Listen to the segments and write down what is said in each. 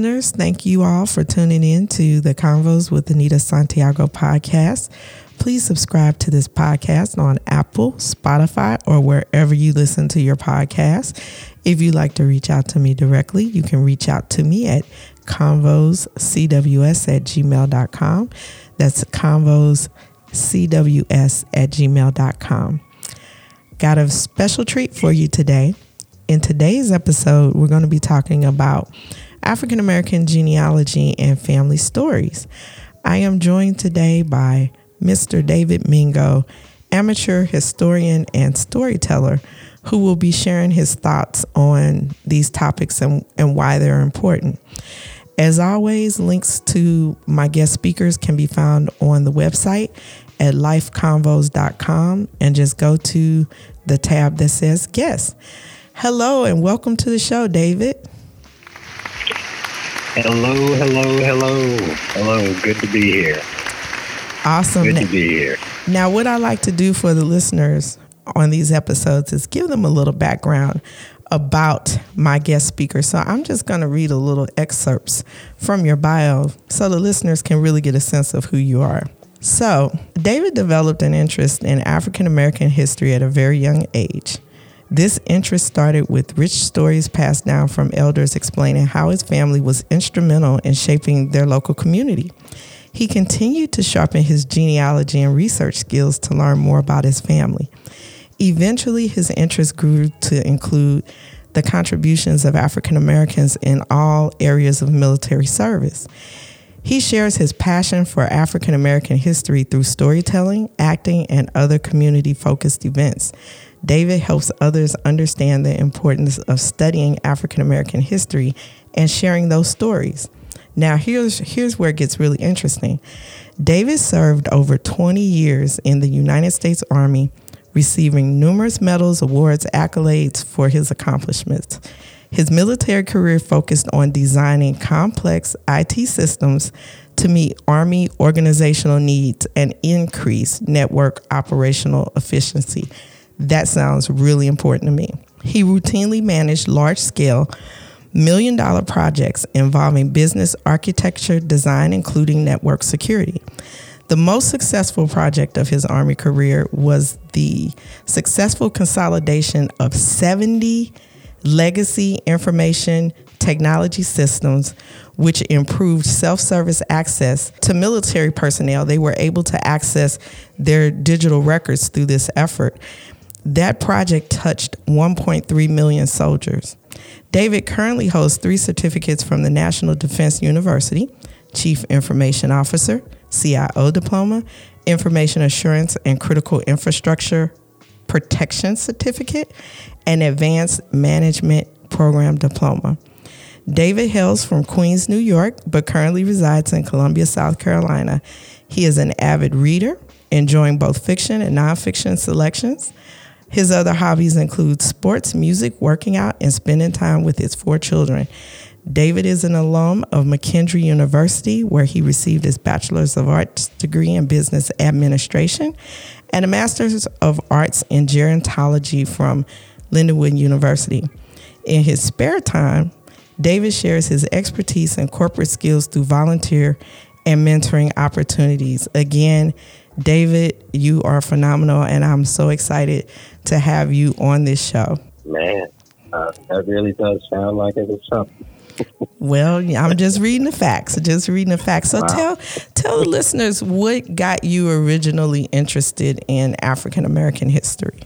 listeners, thank you all for tuning in to the Convos with Anita Santiago podcast. Please subscribe to this podcast on Apple, Spotify, or wherever you listen to your podcast. If you'd like to reach out to me directly, you can reach out to me at convoscws at gmail.com. That's convoscws at gmail.com. Got a special treat for you today. In today's episode, we're going to be talking about African American genealogy and family stories. I am joined today by Mr. David Mingo, amateur historian and storyteller, who will be sharing his thoughts on these topics and, and why they're important. As always, links to my guest speakers can be found on the website at lifeconvos.com and just go to the tab that says guests. Hello and welcome to the show, David. Hello, hello, hello. Hello, good to be here. Awesome. Good to be here. Now, what I like to do for the listeners on these episodes is give them a little background about my guest speaker. So I'm just going to read a little excerpts from your bio so the listeners can really get a sense of who you are. So, David developed an interest in African American history at a very young age. This interest started with rich stories passed down from elders explaining how his family was instrumental in shaping their local community. He continued to sharpen his genealogy and research skills to learn more about his family. Eventually, his interest grew to include the contributions of African Americans in all areas of military service. He shares his passion for African American history through storytelling, acting, and other community focused events. David helps others understand the importance of studying African American history and sharing those stories. Now, here's, here's where it gets really interesting. David served over 20 years in the United States Army receiving numerous medals, awards, accolades for his accomplishments. His military career focused on designing complex IT systems to meet Army organizational needs and increase network operational efficiency. That sounds really important to me. He routinely managed large scale, million dollar projects involving business architecture design, including network security. The most successful project of his Army career was the successful consolidation of 70 legacy information technology systems, which improved self service access to military personnel. They were able to access their digital records through this effort. That project touched 1.3 million soldiers. David currently holds three certificates from the National Defense University Chief Information Officer, CIO diploma, Information Assurance and Critical Infrastructure Protection Certificate, and Advanced Management Program diploma. David hails from Queens, New York, but currently resides in Columbia, South Carolina. He is an avid reader, enjoying both fiction and nonfiction selections. His other hobbies include sports, music, working out, and spending time with his four children. David is an alum of McKendree University, where he received his Bachelor's of Arts degree in Business Administration and a Master's of Arts in Gerontology from Lindenwood University. In his spare time, David shares his expertise and corporate skills through volunteer and mentoring opportunities. Again, David, you are phenomenal, and I'm so excited to have you on this show. Man, uh, that really does sound like it was something well, I'm just reading the facts. Just reading the facts. So wow. tell tell the listeners what got you originally interested in African American history.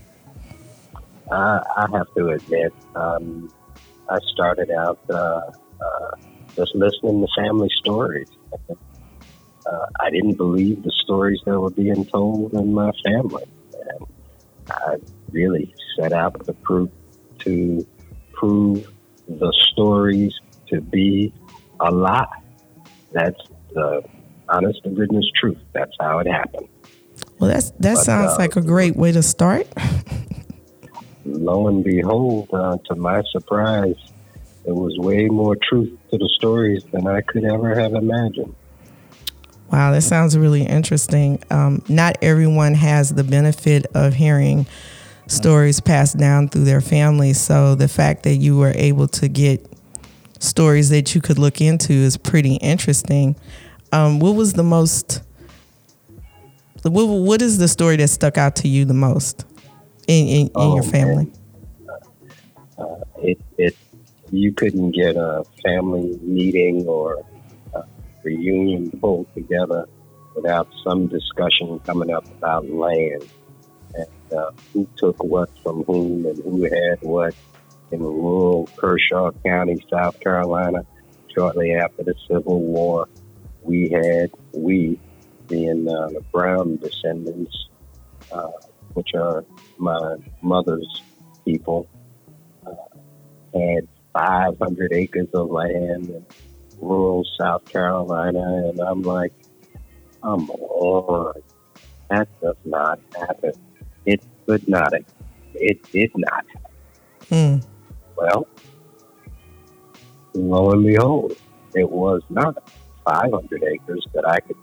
Uh, I have to admit, um, I started out uh, uh, just listening to family stories. Uh, I didn't believe the stories that were being told in my family, and I really set out to prove to prove the stories to be a lie. That's the honest to goodness truth. That's how it happened. Well, that's that but, sounds uh, like a great way to start. lo and behold, uh, to my surprise, there was way more truth to the stories than I could ever have imagined. Wow, that sounds really interesting. Um, not everyone has the benefit of hearing stories passed down through their families. So the fact that you were able to get stories that you could look into is pretty interesting. Um, what was the most? What, what is the story that stuck out to you the most in in, in oh, your family? Uh, it it you couldn't get a family meeting or reunion pulled together without some discussion coming up about land and uh, who took what from whom and who had what in rural Kershaw County, South Carolina, shortly after the Civil War. We had, we, being uh, the Brown descendants, uh, which are my mother's people, uh, had 500 acres of land in rural South Carolina. And I'm like, come on, that does not happen. It could not. It did not. Hmm. Well, lo and behold, it was not 500 acres that I could.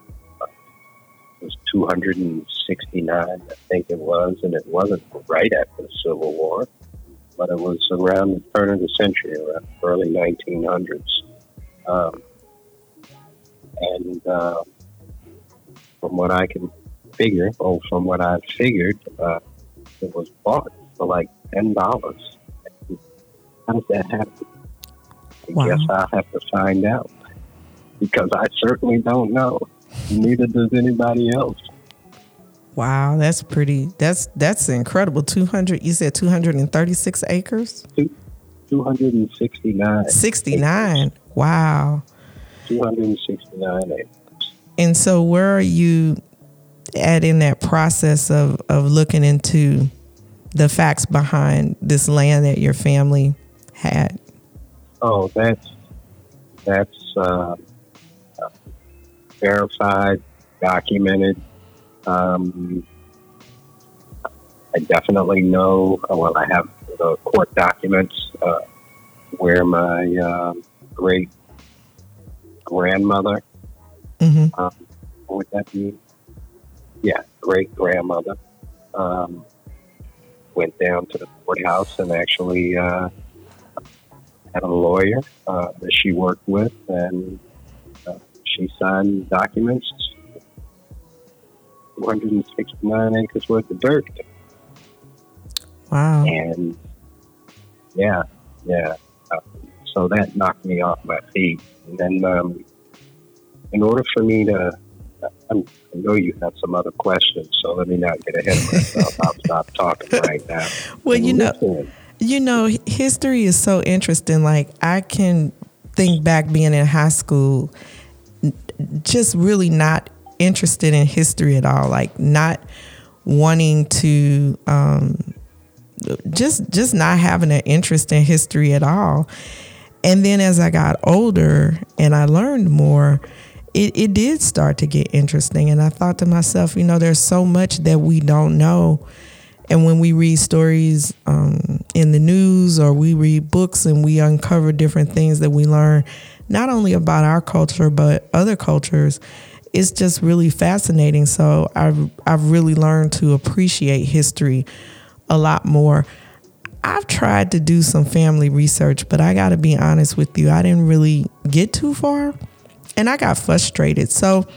It was 269, I think it was, and it wasn't right after the Civil War, but it was around the turn of the century, around early 1900s. Um, and uh, from what I can figure, or from what I figured, uh, it was bought for like ten dollars. How does that happen? I wow. guess I'll have to find out because I certainly don't know. Neither does anybody else. Wow, that's pretty. That's that's incredible. Two hundred. You said two hundred and thirty-six acres. Two hundred and sixty-nine. Sixty-nine. Wow. Two hundred and sixty-nine acres. And so, where are you at in that process of of looking into the facts behind this land that your family had? Oh, that's that's uh, verified, documented. Um, I definitely know. Uh, well, I have the court documents uh, where my uh, great grandmother. Mm-hmm. Um, what would that be? Yeah, great grandmother um, went down to the courthouse and actually uh, had a lawyer uh, that she worked with, and uh, she signed documents. 269 acres worth of dirt. Wow. And yeah, yeah. So that knocked me off my feet. And then, um, in order for me to, i I know you have some other questions, so let me not get ahead of myself. I'll stop talking right now. Well, and you listen. know you know, history is so interesting. Like I can think back being in high school, just really not interested in history at all. Like not wanting to, um, just just not having an interest in history at all. And then as I got older and I learned more, it, it did start to get interesting. And I thought to myself, you know, there's so much that we don't know and when we read stories um, in the news or we read books and we uncover different things that we learn, not only about our culture, but other cultures, it's just really fascinating. So I've, I've really learned to appreciate history a lot more. I've tried to do some family research, but I got to be honest with you, I didn't really get too far and I got frustrated. So,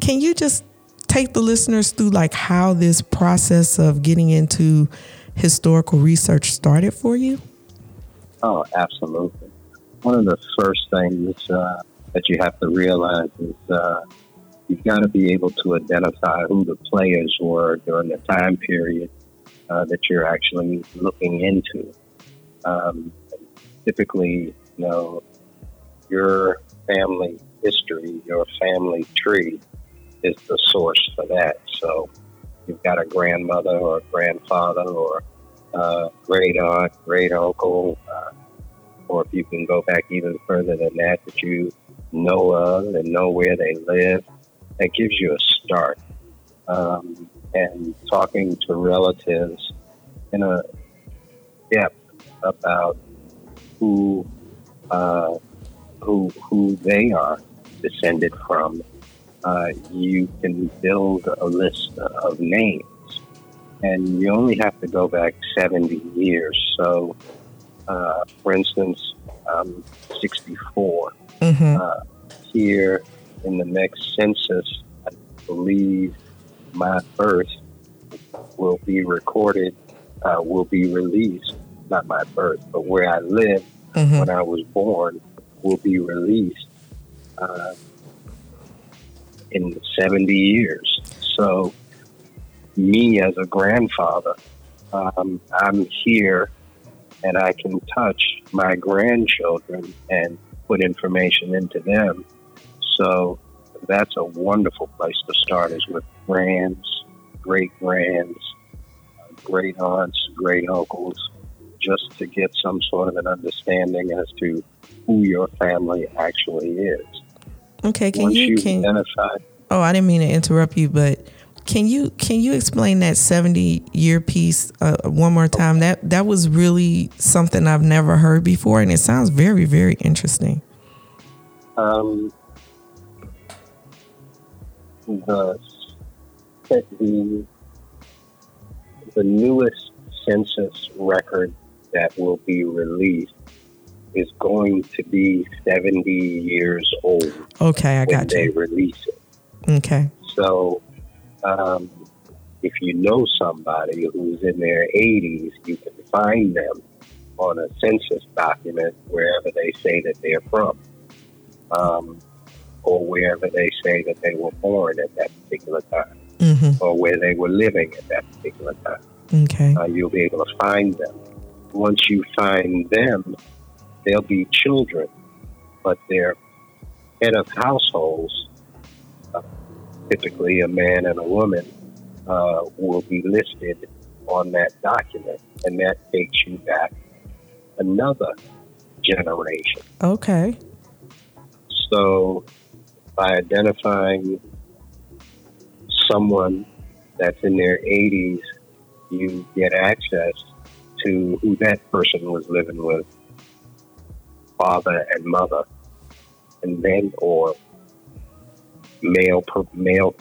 can you just take the listeners through like how this process of getting into historical research started for you? Oh, absolutely. One of the first things uh, that you have to realize is uh, you've got to be able to identify who the players were during the time period uh, that you're actually looking into. Um, typically, you know, your family history, your family tree is the source for that. So you've got a grandmother or a grandfather or uh, great aunt, great uncle, uh, or if you can go back even further than that, that you know of and know where they live, that gives you a start. Um, and talking to relatives in a depth about who uh, who who they are descended from uh, you can build a list of names. And you only have to go back 70 years. So Uh, for instance, I'm 64. Mm-hmm. Uh, here in the next census, I believe my birth will be recorded, uh, will be released. Not my birth, but where I lived mm-hmm. when I was born will be released uh, in 70 years. So, me as a grandfather, um, I'm here and I can touch my grandchildren and put information into them. So that's a wonderful place to start is with grands, great grands, great aunts, great uncles, just to get some sort of an understanding as to who your family actually is. Okay, can Once you can identify? Oh, I didn't mean to interrupt you, but can you can you explain that seventy year piece uh, one more time? That that was really something I've never heard before, and it sounds very very interesting. Um, the the the newest census record that will be released is going to be 70 years old. Okay, I got you. They release it. Okay. So um, if you know somebody who's in their 80s, you can find them on a census document wherever they say that they're from, um, or wherever they say that they were born at that particular time, mm-hmm. or where they were living at that particular time. Okay. Uh, you'll be able to find them. Once you find them, they'll be children, but they're head of households typically a man and a woman, uh, will be listed on that document, and that takes you back another generation. Okay. So, by identifying someone that's in their 80s, you get access to who that person was living with, father and mother, and then, or male male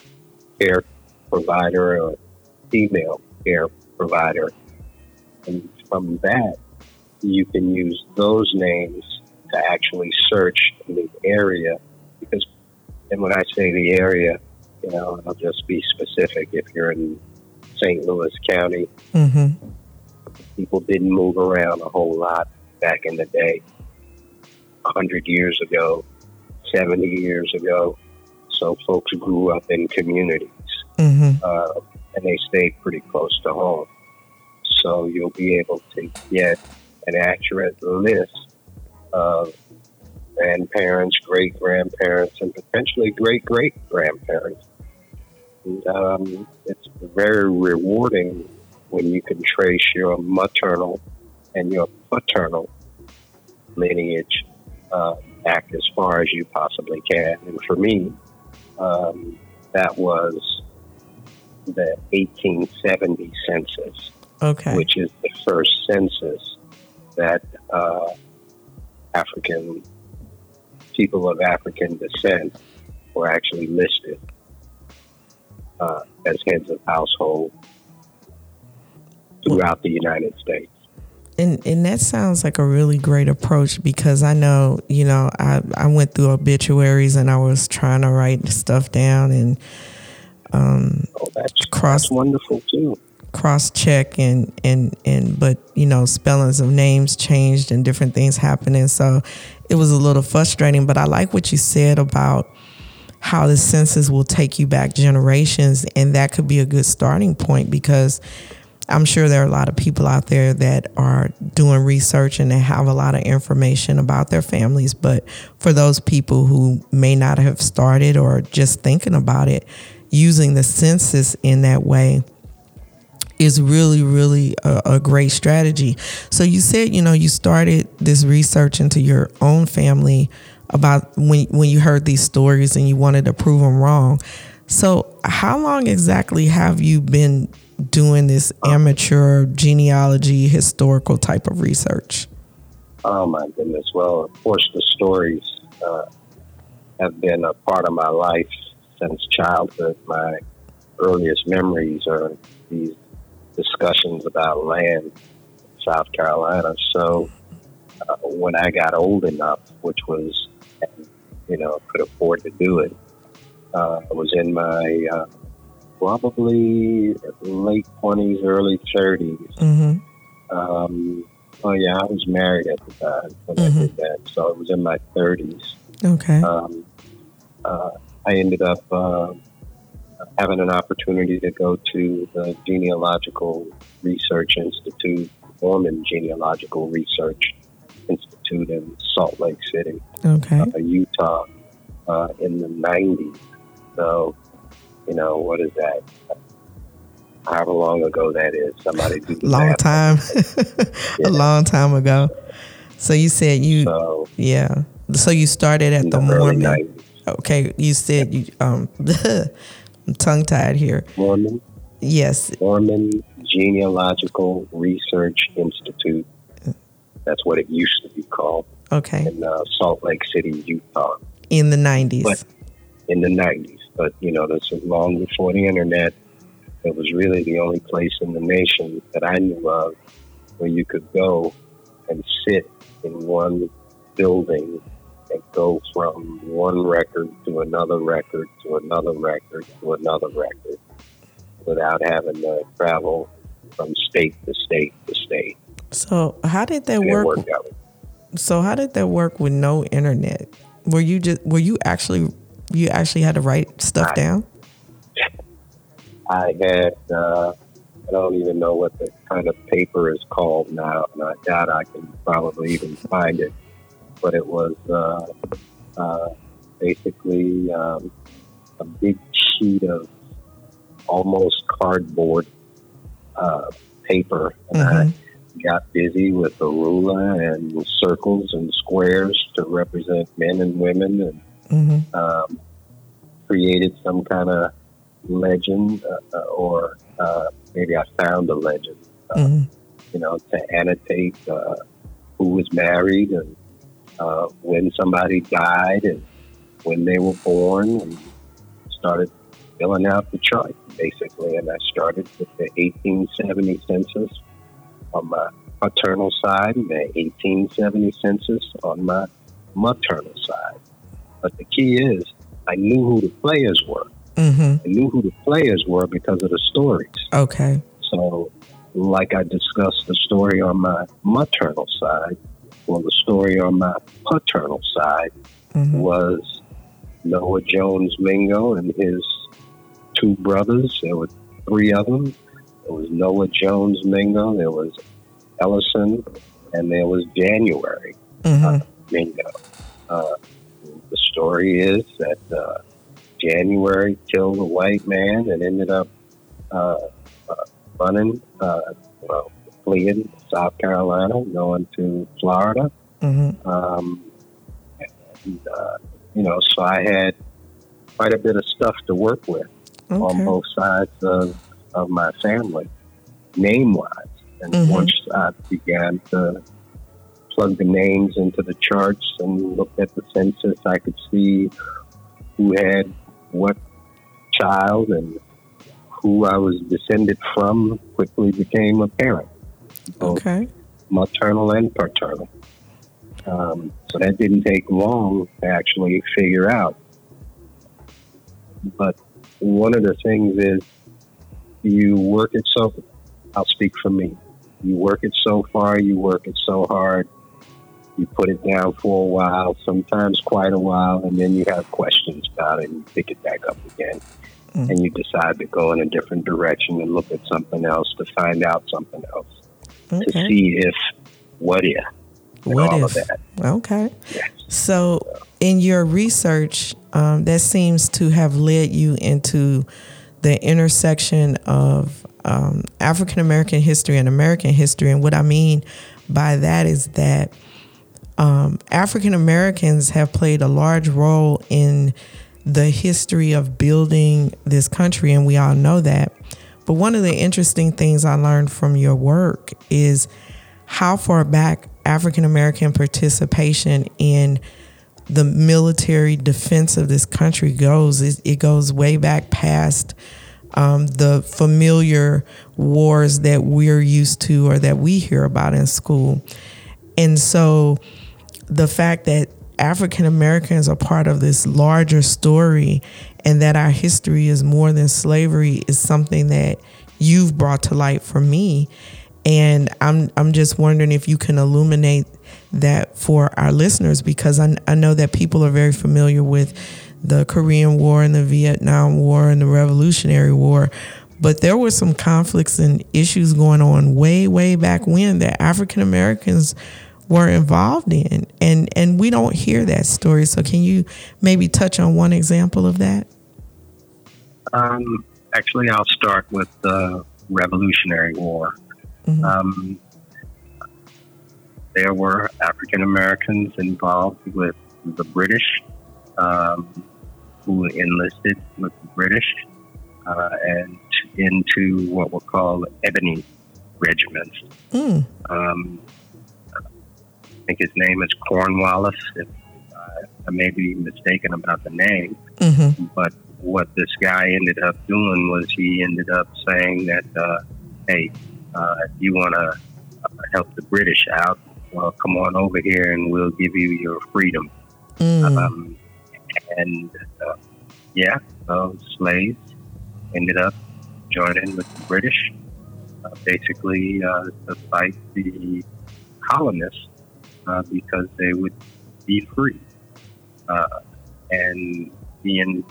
care provider or female care provider, and from that you can use those names to actually search the area and when I say the area, you know, I'll just be specific. If you're in St. Louis County, mm-hmm. people didn't move around a whole lot back in the day. A hundred years ago, seventy years ago, so folks grew up in communities mm-hmm. uh, and they stayed pretty close to home. So you'll be able to get an accurate list of grandparents, great grandparents, and potentially great great grandparents. Um, it's very rewarding when you can trace your maternal and your paternal lineage uh, back as far as you possibly can. And for me, um, that was the 1870 census, okay. which is the first census that uh, African people of African descent were actually listed uh, as heads of household throughout the United States. And and that sounds like a really great approach because I know you know I I went through obituaries and I was trying to write stuff down and um oh, that's, cross that's wonderful too. cross check and and and but you know spellings of names changed and different things happening. So it was a little frustrating but I like what you said about how the census will take you back generations and that could be a good starting point because I'm sure there are a lot of people out there that are doing research and they have a lot of information about their families. But for those people who may not have started or just thinking about it, using the census in that way is really, really a, a, great strategy. So you said, you know, you started this research into your own family about when when you heard these stories and you wanted to prove them wrong. So how long exactly have you been doing this amateur genealogy historical type of research? Oh my goodness! Well, of course, the stories uh, have been a part of my life since childhood. My earliest memories are these discussions about land in South Carolina. So uh, when I got old enough, which was, you know, could afford to do it, uh, I was in my uh, probably late 20s, early 30s. Mm-hmm. Um, oh, yeah, I was married at the time when mm-hmm. I did that. So it was in my 30s. Okay. Um, uh, I ended up uh, having an opportunity to go to the Genealogical Research Institute, Mormon Genealogical Research Institute in Salt Lake City, okay. uh, Utah, uh, in the 90s. So, you know, what is that? However long ago that is, somebody do long time, yeah. a long time ago. So you said you, so, yeah. So you started at the, the Mormon. Okay, you said you um, I'm tongue tied here. Mormon. Yes. Mormon Genealogical Research Institute. That's what it used to be called. Okay. In uh, Salt Lake City, Utah. In the 90s. But in the 90s. But, you know, this was long before the internet. It was really the only place in the nation that I knew of where you could go and sit in one building and go from one record to another record to another record to another record without having to travel from state to state to state. So how did that work? So how did that work with no internet? Were you just were you actually you actually had to write stuff I, down? I had uh, I don't even know what the kind of paper is called now, and I doubt I can probably even find it but it was uh, uh, basically um, a big sheet of almost cardboard uh, paper. And mm-hmm. I got busy with a ruler and circles and squares to represent men and women and mm-hmm. um, created some kind of legend uh, uh, or uh, maybe I found a legend, mm-hmm. you know, to annotate who was married and uh, when somebody died and when they were born, and started filling out the chart basically. And I started with the 1870 census on my paternal side and the 1870 census on my maternal side. But the key is, I knew who the players were. Mm-hmm. I knew who the players were because of the stories. Okay. So, like I discussed the story on my maternal side, well, the story on my paternal side mm-hmm. was Noah Jones Mingo and his two brothers. There were three of them. There was Noah Jones Mingo, there was Ellison, and there was January mm-hmm. uh, Mingo. Uh, the story is that uh, January killed a white man and ended up uh, uh, running, uh, well, fleeing South Carolina, going to Florida. Mm-hmm. Um, and, uh, you know, so I had quite a bit of stuff to work with okay. on both sides of, of my family, name wise. And mm-hmm. once I began to plug the names into the charts and look at the census, I could see who had what child and who I was descended from quickly became apparent okay. maternal and paternal. Um, so that didn't take long to actually figure out. But one of the things is you work it so, I'll speak for me. You work it so far, you work it so hard, you put it down for a while, sometimes quite a while, and then you have questions about it and you pick it back up again. Mm. And you decide to go in a different direction and look at something else to find out something else okay. to see if what if what if okay yes. so in your research um, that seems to have led you into the intersection of um, African American history and American history and what I mean by that is that um, African Americans have played a large role in the history of building this country, and we all know that. But one of the interesting things I learned from your work is how far back African American participation in the military defense of this country goes. It, it goes way back past um, the familiar wars that we're used to or that we hear about in school. And so the fact that African Americans are part of this larger story and that our history is more than slavery is something that you've brought to light for me. And I'm I'm just wondering if you can illuminate that for our listeners because I, I know that people are very familiar with the Korean War and the Vietnam War and the Revolutionary War. But there were some conflicts and issues going on way, way back when that African Americans were involved in. And and we don't hear that story. So can you maybe touch on one example of that? Um, actually, I'll start with the Revolutionary War. Mm-hmm. Um, there were African Americans involved with the British um, who enlisted with the British uh, and into what were called ebony regiments. Mm. I think his name is Cornwallis. If uh, I may be mistaken about the name, mm-hmm. but what this guy ended up doing was he ended up saying that, uh, "Hey, uh, if you want to uh, help the British out, well, come on over here and we'll give you your freedom." Mm. Um, and uh, yeah, uh, slaves ended up joining with the British, uh, basically uh, to fight the colonists uh, because they would be free. Uh, and being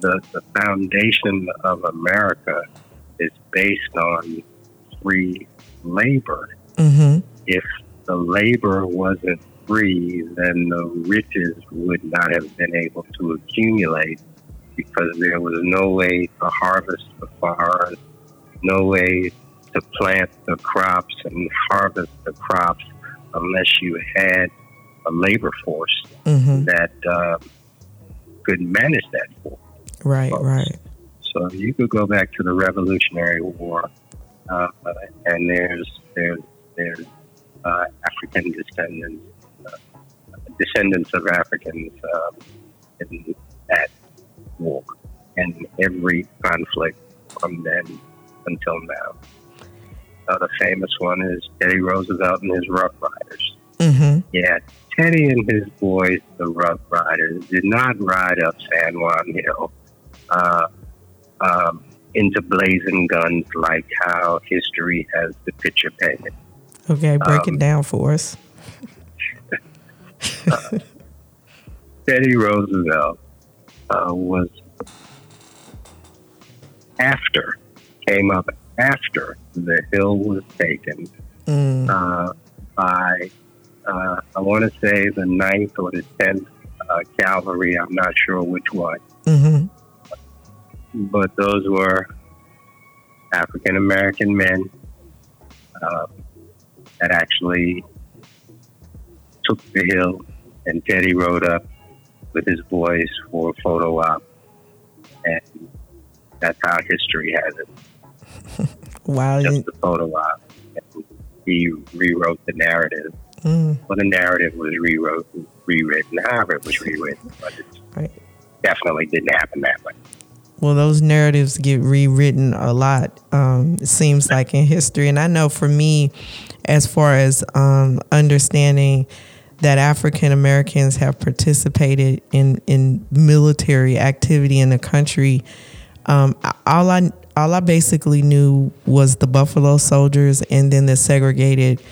the, the foundation of America is based on free labor. Mm-hmm. If the labor wasn't free, then the riches would not have been able to accumulate because there was no way to harvest the forest, no way to plant the crops and harvest the crops unless you had a labor force mm-hmm. that uh, could manage that for. Right, folks. right. So you could go back to the Revolutionary War, uh, and there's there's there's uh, African descendants descendants of Africans um, in that war and every conflict from then until now. Uh, the famous one is Teddy Roosevelt and his Rough Riders. Mm-hmm. Yeah, Teddy and his boys, the Rough Riders, did not ride up San Juan Hill uh, um, into blazing guns like how history has the picture painted. Okay, break um, it down for us. Teddy Roosevelt uh, was after, came up after the hill was taken mm. uh, by, uh, I want to say the 9th or the 10th uh, Cavalry. I'm not sure which one. Mm-hmm. But those were African American men uh, that actually took the hill, and Teddy rode up with his boys for a photo op, and that's how history has it. wow! Just the photo op. He rewrote the narrative. Mm. Well, the narrative was rewrote, rewritten, however it was rewritten, but it right. definitely didn't happen that way. Well, those narratives get rewritten a lot. Um, it seems like in history, and I know for me, as far as um, understanding that African Americans have participated in in military activity in the country. Um, all I all I basically knew was the Buffalo Soldiers and then the segregated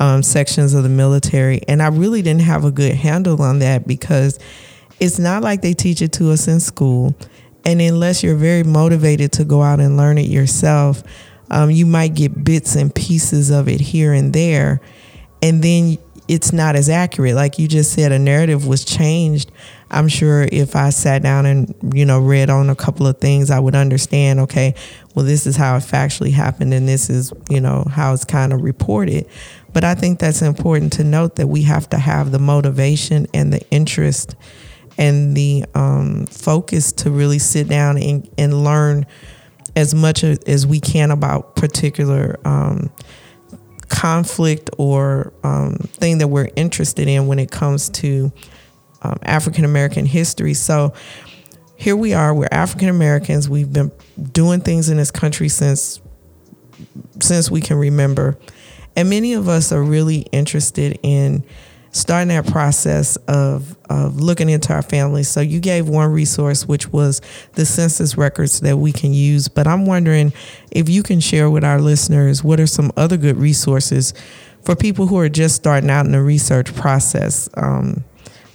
um, sections of the military, and I really didn't have a good handle on that because it's not like they teach it to us in school, and unless you're very motivated to go out and learn it yourself, um, you might get bits and pieces of it here and there, and then it's not as accurate. Like you just said, a narrative was changed. I'm sure if I sat down and, you know, read on a couple of things, I would understand, okay, well, this is how it factually happened and this is, you know, how it's kind of reported. But I think that's important to note that we have to have the motivation and the interest and the um, focus to really sit down and, and learn as much as we can about particular um, conflict or um, thing that we're interested in when it comes to um, African American history. So here we are. We're African Americans. We've been doing things in this country since since we can remember, And many of us are really interested in starting that process of, of looking into our families. So you gave one resource, which was the census records that we can use. But I'm wondering if you can share with our listeners what are some other good resources for people who are just starting out in the research process. Um,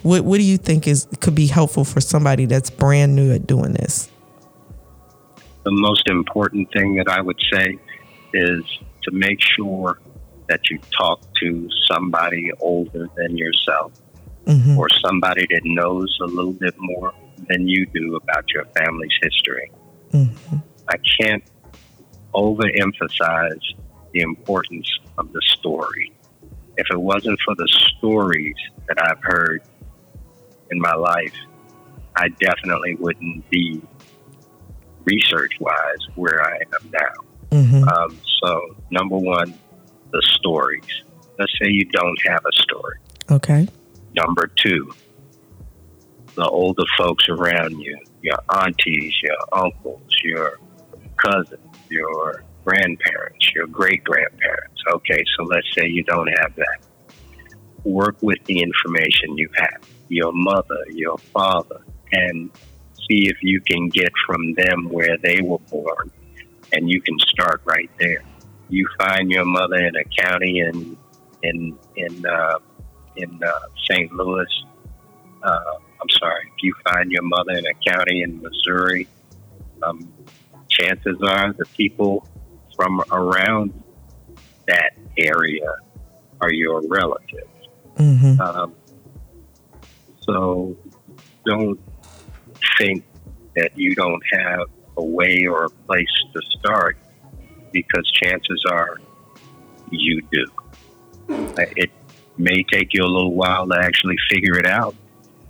what, what do you think is could be helpful for somebody that's brand new at doing this? The most important thing that I would say is to make sure that you talk to somebody older than yourself mm-hmm. or somebody that knows a little bit more than you do about your family's history. Mm-hmm. I can't overemphasize the importance of the story. If it wasn't for the stories that I've heard in my life, I definitely wouldn't be research wise where I am now. Mm-hmm. Um, so, number one, the stories. Let's say you don't have a story. Okay. Number two, the older folks around you, your aunties, your uncles, your cousins, your grandparents, your great grandparents. Okay, so let's say you don't have that. Work with the information you have, your mother, your father, and see if you can get from them where they were born, and you can start right there you find your mother in a county in in in uh, in uh, St. Louis. Uh, I'm sorry, if you find your mother in a county in Missouri, um, chances are the people from around that area are your relatives. Mm-hmm. Um, so don't think that you don't have a way or a place to start because chances are you do. It may take you a little while to actually figure it out.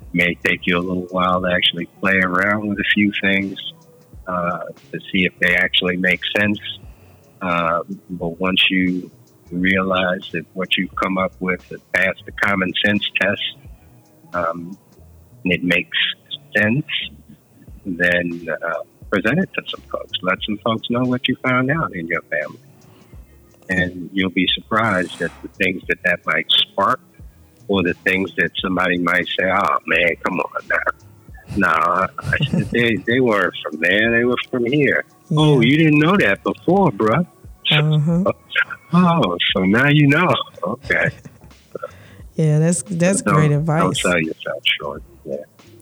It may take you a little while to actually play around with a few things uh, to see if they actually make sense. Uh, but once you realize that what you've come up with has passed the common sense test, um, and it makes sense, then uh, present it to some folks. Let some folks know what you found out in your family. And you'll be surprised at the things that that might spark or the things that somebody might say, oh, man, come on now. No, they, they weren't from there. They were from here. Yeah. Oh, you didn't know that before, bruh. Uh-huh. Oh, so now you know. Okay. Yeah, that's that's don't, great advice. Don't sell yourself short. Yeah.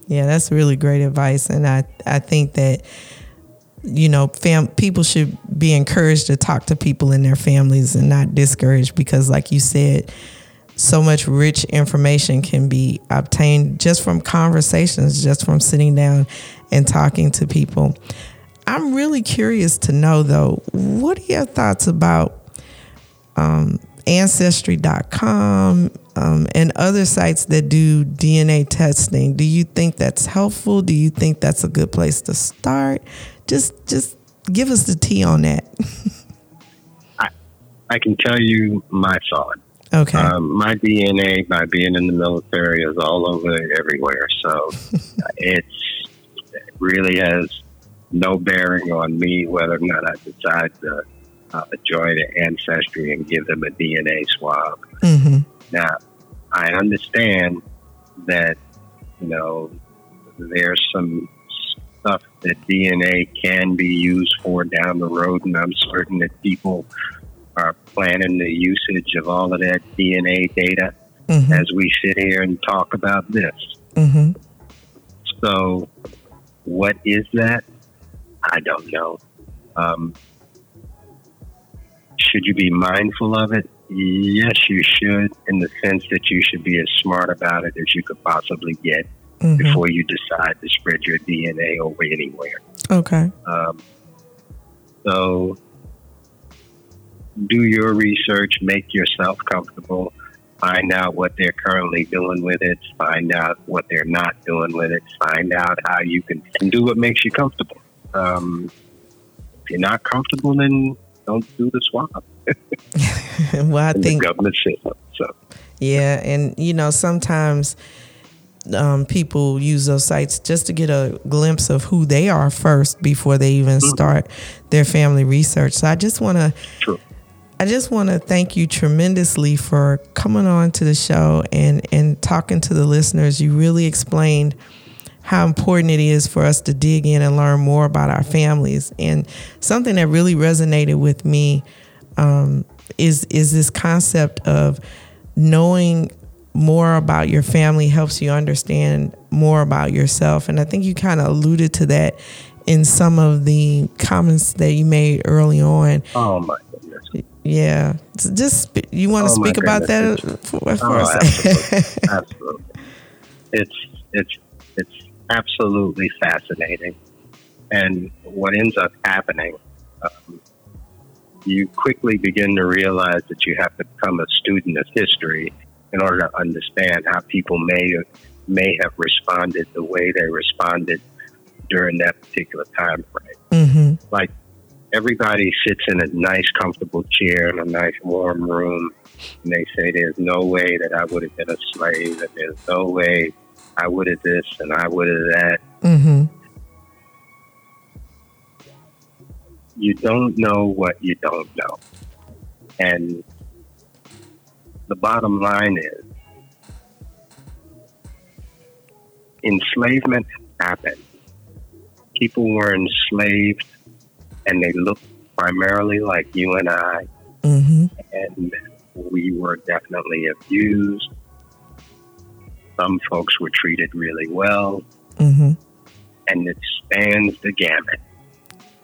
Yeah, that's really great advice, and I I think that you know, fam people should be encouraged to talk to people in their families and not discouraged because like you said, so much rich information can be obtained just from conversations, just from sitting down and talking to people. I'm really curious to know though, what are your thoughts about um, Ancestry.com um, and other sites that do DNA testing? Do you think that's helpful? Do you think that's a good place to start? Just just give us the tea on that. I, I can tell you my thought. Okay. Um, my DNA, by being in the military, is all over everywhere. So it's it really has no bearing on me whether or not I decide to uh, join an ancestry and give them a DNA swab. Mm-hmm. Now, I understand that you know there's some stuff that DNA can be used for down the road, and I'm certain that people are planning the usage of all of that DNA data mm-hmm. as we sit here and talk about this. Mm-hmm. So, what is that? I don't know. Um, should you be mindful of it? Yes, you should, in the sense that you should be as smart about it as you could possibly get mm-hmm. before you decide to spread your DNA over anywhere. Okay. Um, so do your research, make yourself comfortable, find out what they're currently doing with it, find out what they're not doing with it, find out how you can do what makes you comfortable. Um, if you're not comfortable, then don't do the swap. well, I think government system. So yeah, and you know sometimes um, people use those sites just to get a glimpse of who they are first before they even mm-hmm. start their family research. So I just want to I just want to thank you tremendously for coming on to the show and, and talking to the listeners. You really explained how important it is for us to dig in and learn more about our families. And something that really resonated with me um, is is this concept of knowing more about your family helps you understand more about yourself. And I think you kind of alluded to that in some of the comments that you made early on. Oh my goodness. Yeah. Just you want to oh speak about that for, for oh, absolutely. absolutely. It's it's it's absolutely fascinating. And what ends up happening, um, you quickly begin to realize that you have to become a student of history in order to understand how people may may have responded the way they responded during that particular time frame. Mm-hmm. Like everybody sits in a nice, comfortable chair in a nice, warm room, and they say, "There's no way that I would have been a slave, and there's no way I would have this and I would have that." Mm-hmm. You don't know what you don't know, and the bottom line is enslavement happened. People were enslaved and they looked primarily like you and I. Mm-hmm. And we were definitely abused. Some folks were treated really well. Mm-hmm. And it spans the gamut.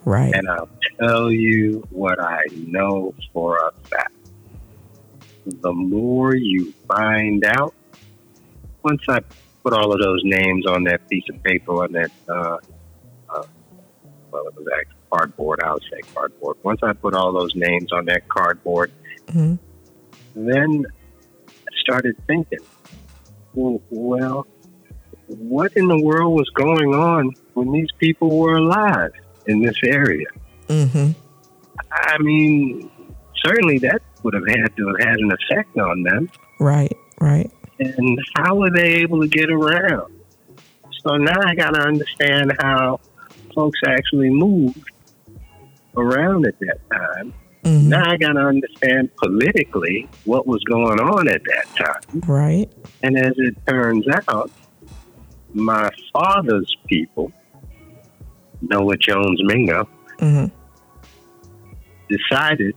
Right. And I'll tell you what I know for a fact the more you find out. Once I put all of those names on that piece of paper, on that, uh, uh, well, it was actually cardboard, I would say cardboard. Once I put all those names on that cardboard, mm-hmm. then I started thinking, well, what in the world was going on when these people were alive in this area? Mm-hmm. I mean, certainly that would have had to have had an effect on them. Right, right. And how were they able to get around? So now I got to understand how folks actually moved around at that time. Mm-hmm. Now I got to understand politically what was going on at that time. Right. And as it turns out, my father's people, Noah Jones Mingo, mm-hmm. decided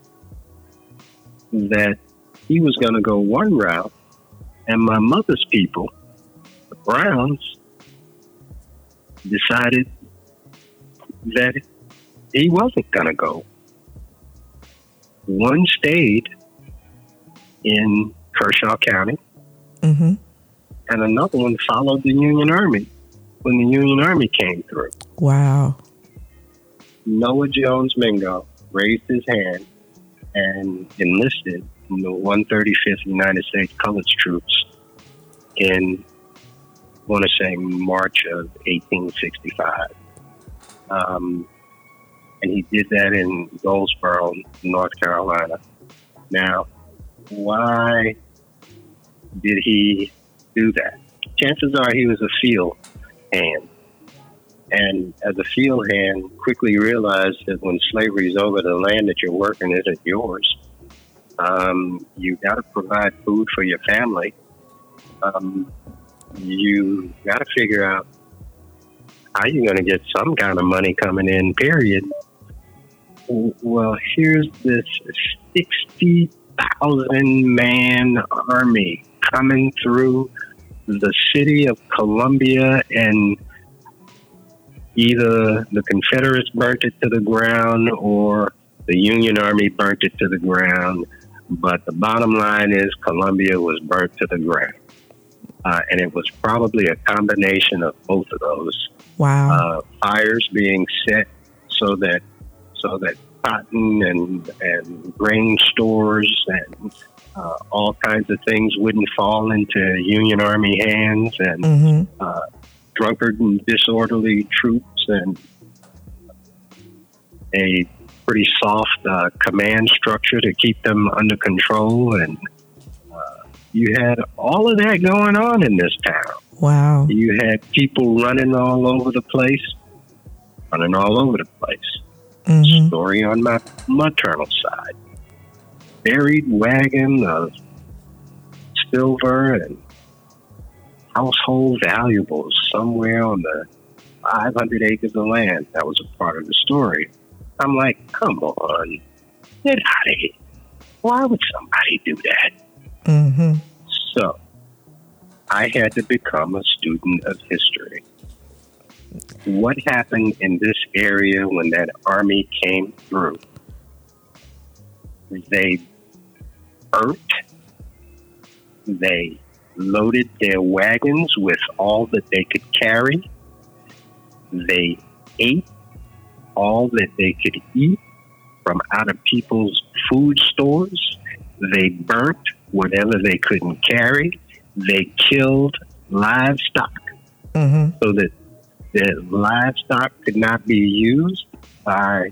that he was going to go one route, and my mother's people, the Browns, decided that he wasn't going to go. One stayed in Kershaw County, mm-hmm. and another one followed the Union Army when the Union Army came through. Wow. Noah Jones Mingo raised his hand and enlisted in the 135th United States Colored Troops in, I want to say, March of 1865. Um, and he did that in Goldsboro, North Carolina. Now, why did he do that? Chances are he was a field hand and as a field hand, quickly realized that when slavery is over, the land that you're working isn't yours. Um, you got to provide food for your family. Um, you got to figure out how you're going to get some kind of money coming in. Period. Well, here's this sixty thousand man army coming through the city of Columbia and either the Confederates burnt it to the ground or the Union Army burnt it to the ground. But the bottom line is Columbia was burnt to the ground. Uh, and it was probably a combination of both of those. Wow. Uh, fires being set so that so that cotton and and grain stores and uh, all kinds of things wouldn't fall into Union Army hands, and mm-hmm. uh, drunkard and disorderly troops and a pretty soft uh, command structure to keep them under control. And uh, you had all of that going on in this town. Wow. You had people running all over the place, running all over the place. Mm-hmm. Story on my maternal side. buried wagon of silver and household valuables somewhere on the 500 acres of land. That was a part of the story. I'm like, come on, get out of here. Why would somebody do that? Mm-hmm. So I had to become a student of history. What happened in this area when that army came through? They burnt, they loaded their wagons with all that they could carry, they ate all that they could eat from out of people's food stores. They burnt whatever they couldn't carry. They killed livestock Mm-hmm. so that the livestock could not be used by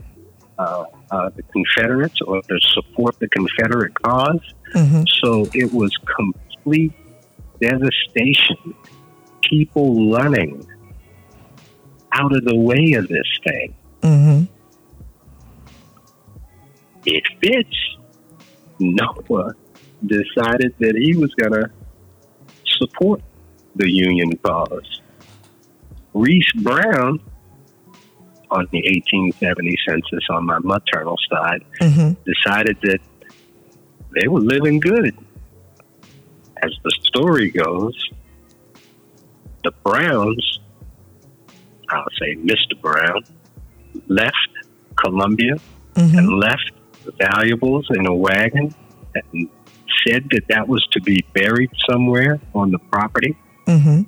uh, uh, the Confederates or to support the Confederate cause. Mm-hmm. So it was complete devastation. People running out of the way of this thing. Mm-hmm. It fits. Noah decided that he was going to support the Union cause. Reese Brown, on the 1870 census on my maternal side, Mm-hmm. decided that they were living good. As the story goes, the Browns, I'll say Mr. Brown, left Columbia Mm-hmm. and left the valuables in a wagon and said that that was to be buried somewhere on the property. Mm-hmm.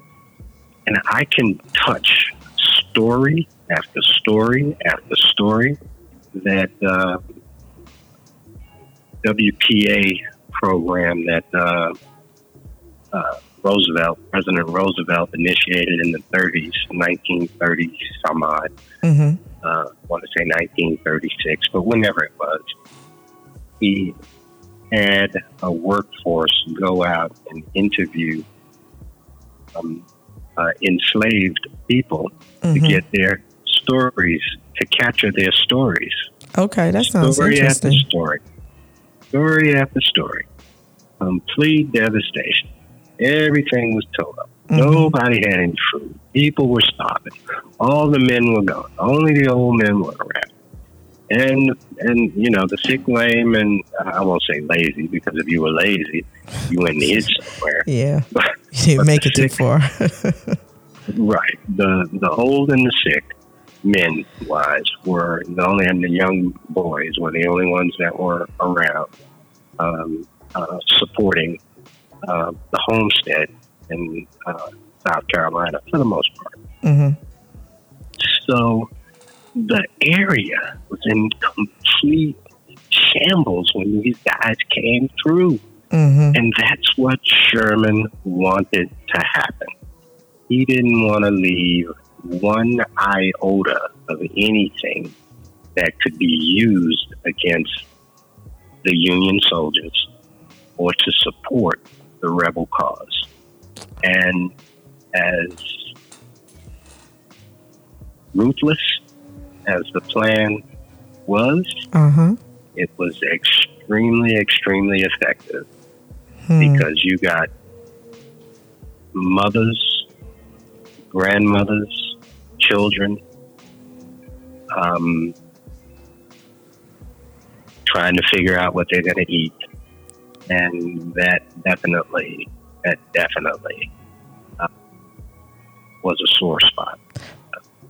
And I can touch story after story after story that uh, WPA program that uh, uh, Roosevelt, President Roosevelt, initiated in the 30s, 1930s, some odd. Mm-hmm. Uh, I want to say 1936, but whenever it was, he had a workforce go out and interview um, uh, enslaved people to Mhm. get their stories, to capture their stories. Okay, that sounds interesting. story after story, story after story, complete devastation. Everything was towed up. Mhm. Nobody had any food. People were starving. All the men were gone. Only the old men were around. And and you know the sick, lame, and I won't say lazy because if you were lazy, you went and hid somewhere. Yeah, But you didn't make it too sick- far. Right. The the old and the sick, men wise, were the only and the young boys were the only ones that were around, um, uh, supporting uh, the homestead in uh, South Carolina for the most part. mm-hmm. So the area was in complete shambles when these guys came through. Mm-hmm. And that's what Sherman wanted to happen. He didn't want to leave one iota of anything that could be used against the Union soldiers or to support the rebel cause. And as ruthless as the plan was, Uh huh. it was extremely, extremely effective Hmm. because you got mothers, grandmothers, children, um, trying to figure out what they're going to eat, and that definitely, that definitely uh, was a sore spot,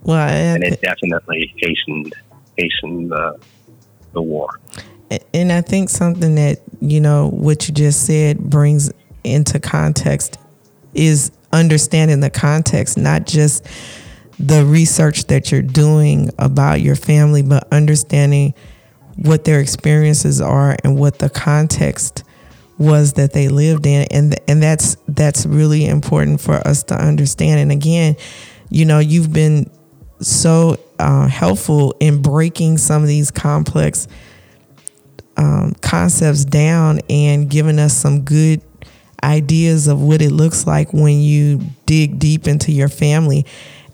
Well, and it definitely hastened hastened the the war. and I think something that you know what you just said brings into context is understanding the context, not just the research that you're doing about your family, but understanding what their experiences are and what the context was that they lived in. And and that's that's really important for us to understand. And again you know you've been so uh, helpful in breaking some of these complex um, concepts down and giving us some good ideas of what it looks like when you dig deep into your family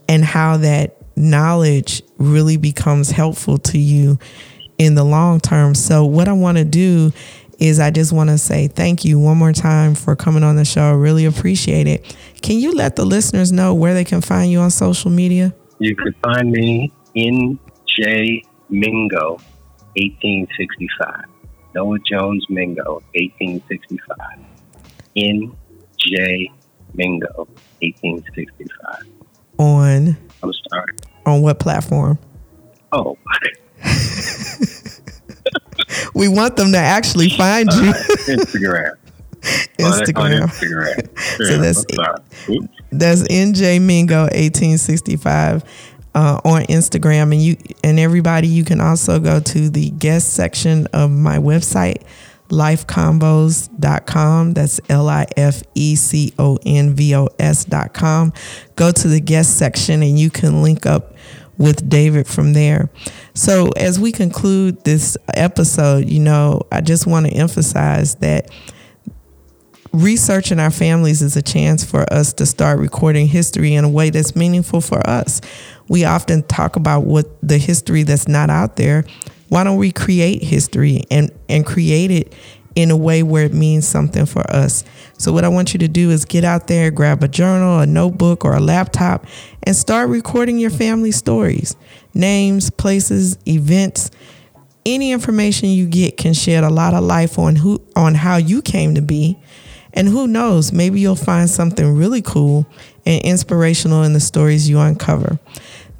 and how that knowledge really becomes helpful to you in the long term. So, what I want to do is I just want to say thank you one more time for coming on the show. Really appreciate it. Can you let the listeners know where they can find you on social media? You can find me in J Mingo, 1865. Noah Jones Mingo, 1865. In J Mingo, 1865. On? I'm sorry. On what platform? Oh. we want them to actually find you. Uh, Instagram. Instagram. Instagram. so that's that's NJ Mingo 1865 uh, on Instagram, and you and everybody. You can also go to the guest section of my website, lifeconvos.com. That's L I F E C O N V O S.com. Go to the guest section, and you can link up with David from there. So, as we conclude this episode, you know, I just want to emphasize that researching our families is a chance for us to start recording history in a way that's meaningful for us. We often talk about what the history that's not out there. Why don't we create history and, and create it in a way where it means something for us? So, what I want you to do is get out there, grab a journal, a notebook, or a laptop, and start recording your family stories names, places, events. Any information you get can shed a lot of light on who on how you came to be and who knows, maybe you'll find something really cool and inspirational in the stories you uncover.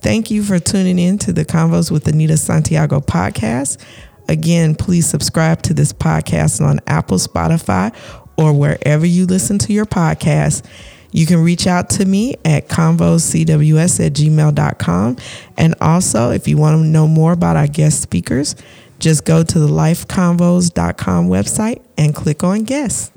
Thank you for tuning in to the Convos with Anita Santiago podcast. Again, please subscribe to this podcast on Apple, Spotify, or wherever you listen to your podcast. You can reach out to me at convoscws at gmail.com. And also, if you want to know more about our guest speakers, just go to the lifeconvos.com website and click on guests.